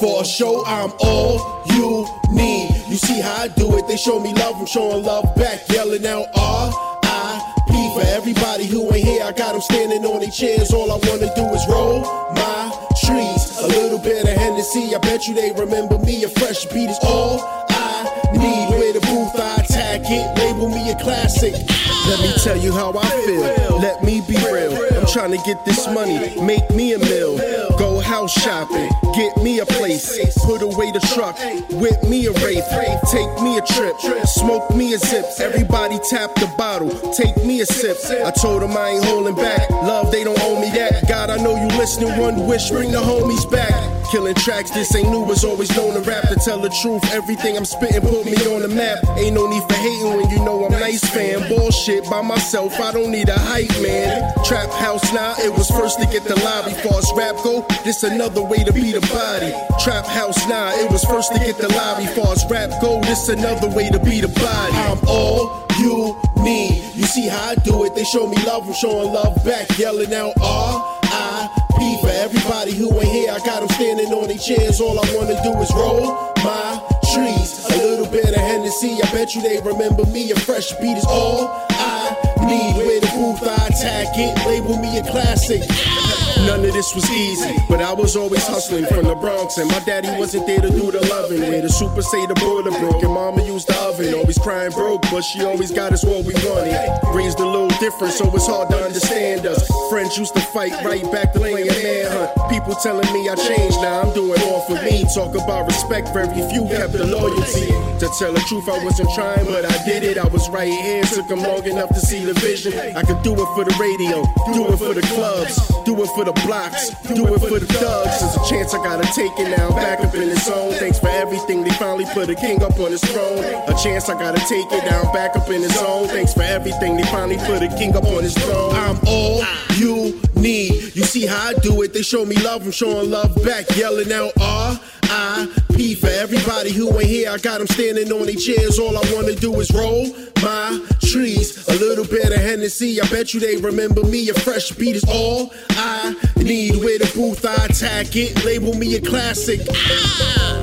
For a show, I'm all you need. You see how I do it? They show me love, I'm showing love back, yelling out R.I.P. For everybody who ain't here, I got them standing on their chairs. All I wanna do is roll my trees. A little bit of Hennessy, I bet you they remember me. A fresh beat is all I need. Where the booth, I attack it, label me a classic. Let me tell you how I feel. Let me be real. I'm trying to get this money, make me a meal. Go house shopping, get me a place. Put away the truck, whip me a wraith. Take me a trip, smoke me a zip. Everybody tap the bottle, take me a sip. I told them I ain't holding back. Love, they don't owe me that. God, I know you listening. One wish, bring the homies back. Killing tracks, this ain't new, was always known to rap. To tell the truth, everything I'm spitting put me on the map. Ain't no need for Bullshit by myself, I don't need a hype, man. Trap house now, it was first to get the lobby. Far as rap go, this another way to beat a body. Trap house now, it was first to get the lobby. Far as rap go, this another way to beat a body. I'm all you need. You see how I do it? They show me love, I'm showing love back, yelling out R.I.P. For everybody who ain't here, I got them standing on their chairs. All I wanna do is roll my trees. A little of I bet you they remember me. A fresh beat is all I need. Where the booth, I attack it, label me a classic. None of this was easy, but I was always hustling from the Bronx, and my daddy wasn't there to do the loving. Where the super say the boiler broke, and mama used the oven. Always crying broke, but she always got us what we wanted. Raised a little different, so it's hard to understand us. Friends used to fight right back to playing manhunt. People telling me I changed, now I'm doing all for me. Talk about respect, very few kept the loyalty. To tell the truth, I wasn't trying, but I did it. I was right here, took them long enough to see the vision. I could do it for the radio, do it for the clubs, do it for the blocks, do it for the thugs. There's a chance I gotta take it now, back up in the zone. Thanks for everything, they finally put a king up on his throne. A chance I gotta take it down, back up in his zone. Thanks for everything, they finally put a king up on his throne. I'm all you need. You see how I do it? They show me love, I'm showing love back, yelling out ah, R.I.P. For everybody who ain't here, I got them standing on their chairs. All I wanna do is roll my trees. A little bit of Hennessy, I bet you they remember me. A fresh beat is all I need. Where the booth, I attack it, label me a classic. Ah!